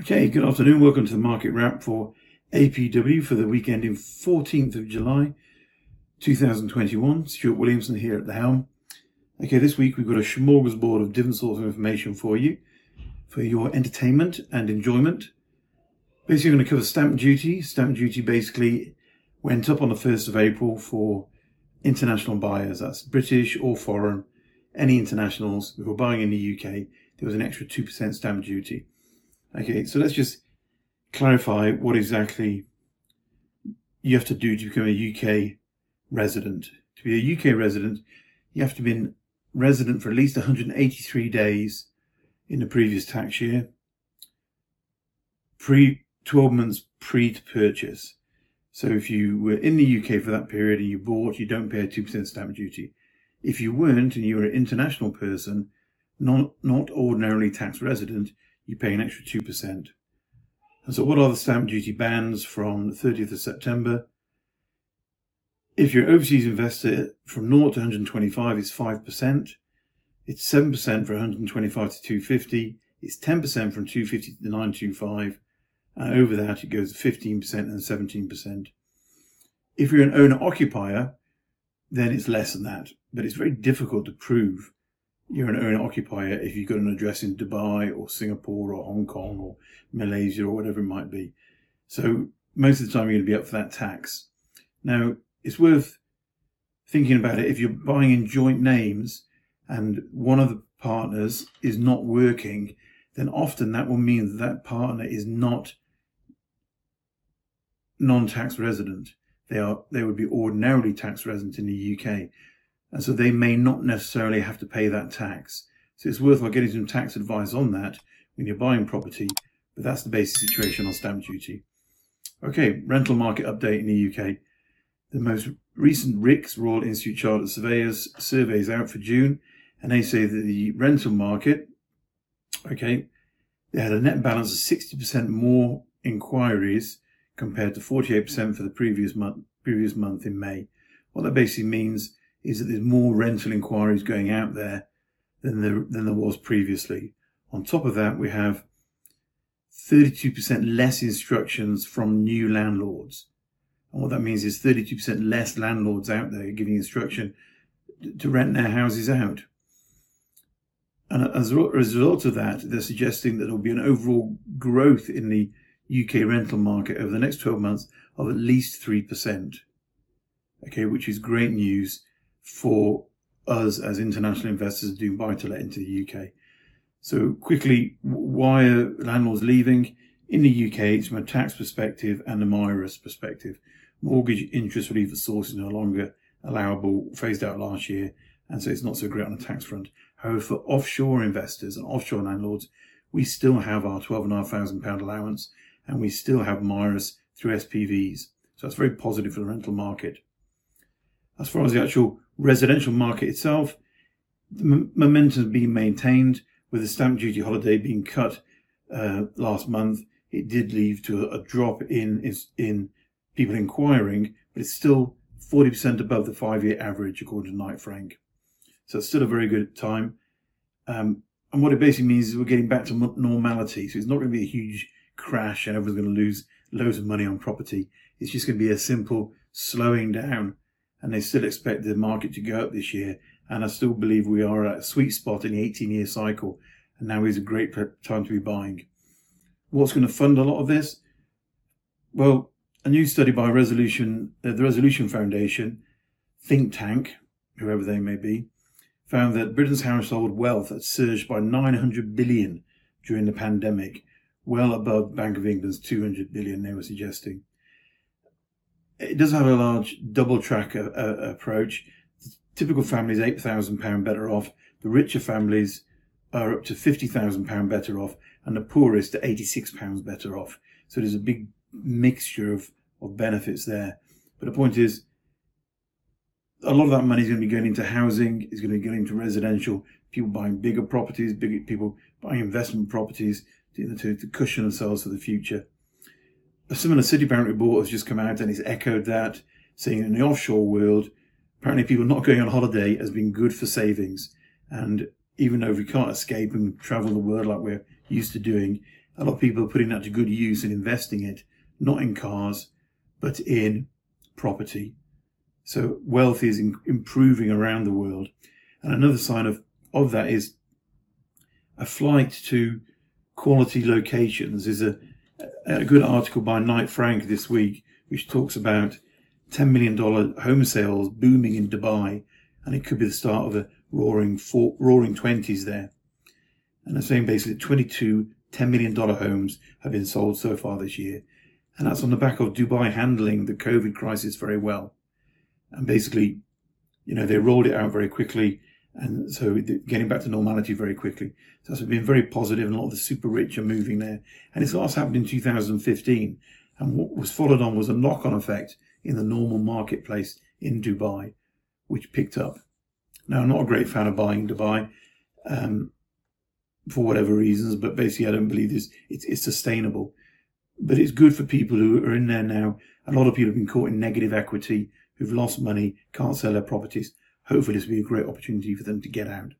Okay, good afternoon. Welcome to the market wrap for APW for the weekend in 14th of July 2021. Stuart Williamson here at the helm. Okay, this week we've got a smorgasbord of different sorts of information for you for your entertainment and enjoyment. Basically, we're going to cover stamp duty. Stamp duty basically went up on the 1st of April for international buyers. That's British or foreign, any internationals who are buying in the UK. There was an extra 2% stamp duty. Okay, so let's just clarify what exactly you have to do to become a UK resident. To be a UK resident, you have to be a resident for at least 183 days in the previous tax year, pre 12 months pre to purchase. So if you were in the UK for that period and you bought, you don't pay a 2% stamp duty. If you weren't and you were an international person, not, not ordinarily tax resident, you pay an extra 2%. And so what are the stamp duty bands from the 30th of September? If you're an overseas investor from 0 to 125, it's 5%. It's 7% for 125 to 250. It's 10% from 250 to 925. And over that, it goes 15% and 17%. If you're an owner occupier, then it's less than that. But it's very difficult to prove you're an owner occupier if you've got an address in Dubai or Singapore or Hong Kong or Malaysia or whatever it might be. So most of the time you're going to be up for that tax. Now it's worth thinking about it if you're buying in joint names and one of the partners is not working, then often that will mean that that partner is not non-tax resident. They are they would be ordinarily tax resident in the UK. And so they may not necessarily have to pay that tax. So it's worthwhile getting some tax advice on that when you're buying property. But that's the basic situation on stamp duty. Okay, rental market update in the UK. The most recent RICS, Royal Institute Chartered Surveyors, surveys out for June, and they say that the rental market, okay, they had a net balance of 60% more inquiries compared to 48% for the previous month, previous month in May. What that basically means is that there's more rental inquiries going out there than there, than there was previously. On top of that, we have 32% less instructions from new landlords. And what that means is 32% less landlords out there giving instruction to rent their houses out. And as a result of that, they're suggesting that there will be an overall growth in the UK rental market over the next 12 months of at least 3%. Okay, which is great news for us as international investors doing buy to let into the UK. So quickly, why are landlords leaving? In the UK, it's from a tax perspective and a MIRAS perspective. Mortgage interest relief at source is no longer allowable, phased out last year, and so it's not so great on the tax front. However, for offshore investors and offshore landlords, we still have our £12,500 allowance and we still have MIRAS through SPVs. So that's very positive for the rental market. As far as the actual residential market itself, the m- momentum has been maintained with the stamp duty holiday being cut uh, last month. It did lead to a, a drop in, in people inquiring, but it's still 40% above the five year average according to Knight Frank. So it's still a very good time. Um, and what it basically means is we're getting back to normality. So it's not going to be a huge crash and everyone's going to lose loads of money on property. It's just going to be a simple slowing down and they still expect the market to go up this year. And I still believe we are at a sweet spot in the 18 year cycle. And now is a great time to be buying. What's going to fund a lot of this? Well, a new study by Resolution, uh, the Resolution Foundation, think tank, whoever they may be, found that Britain's household wealth had surged by 900 billion during the pandemic, well above Bank of England's 200 billion they were suggesting it does have a large double track uh, uh, approach. The typical family is £8,000 better off. The richer families are up to £50,000 better off and the poorest are £86 better off. So there's a big mixture of, of benefits there. But the point is, a lot of that money is going to be going into housing, is going to be going into residential, people buying bigger properties, bigger people buying investment properties to, to cushion themselves for the future a similar Citibank report has just come out and it's echoed that, saying in the offshore world, apparently people not going on holiday has been good for savings. And even though we can't escape and travel the world like we're used to doing, a lot of people are putting that to good use and investing it, not in cars, but in property. So wealth is in, improving around the world. And another sign of, of that is a flight to quality locations is a, a good article by Knight Frank this week, which talks about $10 million home sales booming in Dubai. And it could be the start of a roaring, four, roaring 20s there. And they're saying basically 22 $10 million homes have been sold so far this year. And that's on the back of Dubai handling the COVID crisis very well. And basically, you know, they rolled it out very quickly. And so getting back to normality very quickly. So that's been very positive and a lot of the super rich are moving there. And it's last happened in 2015. And what was followed on was a knock on effect in the normal marketplace in Dubai, which picked up. Now, I'm not a great fan of buying Dubai. Um, for whatever reasons, but basically I don't believe this, it's, it's sustainable. But it's good for people who are in there now. A lot of people have been caught in negative equity, who've lost money, can't sell their properties. Hopefully this will be a great opportunity for them to get out.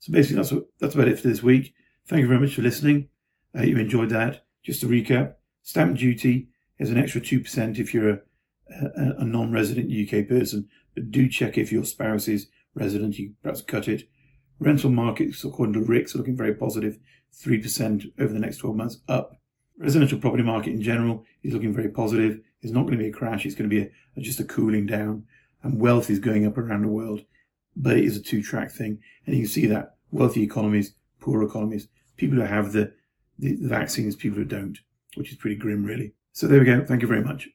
So basically that's, that's about it for this week. Thank you very much for listening. I hope you enjoyed that. Just to recap, stamp duty is an extra 2% if you're a, a, a non-resident UK person, but do check if your spouse is resident. You perhaps cut it. Rental markets, according to RICS, are looking very positive, 3% over the next 12 months up. Residential property market in general is looking very positive. It's not going to be a crash. It's going to be a, just a cooling down and wealth is going up around the world. But it is a two track thing. And you can see that wealthy economies, poor economies, people who have the, the, vaccines, people who don't, which is pretty grim, really. So there we go. Thank you very much.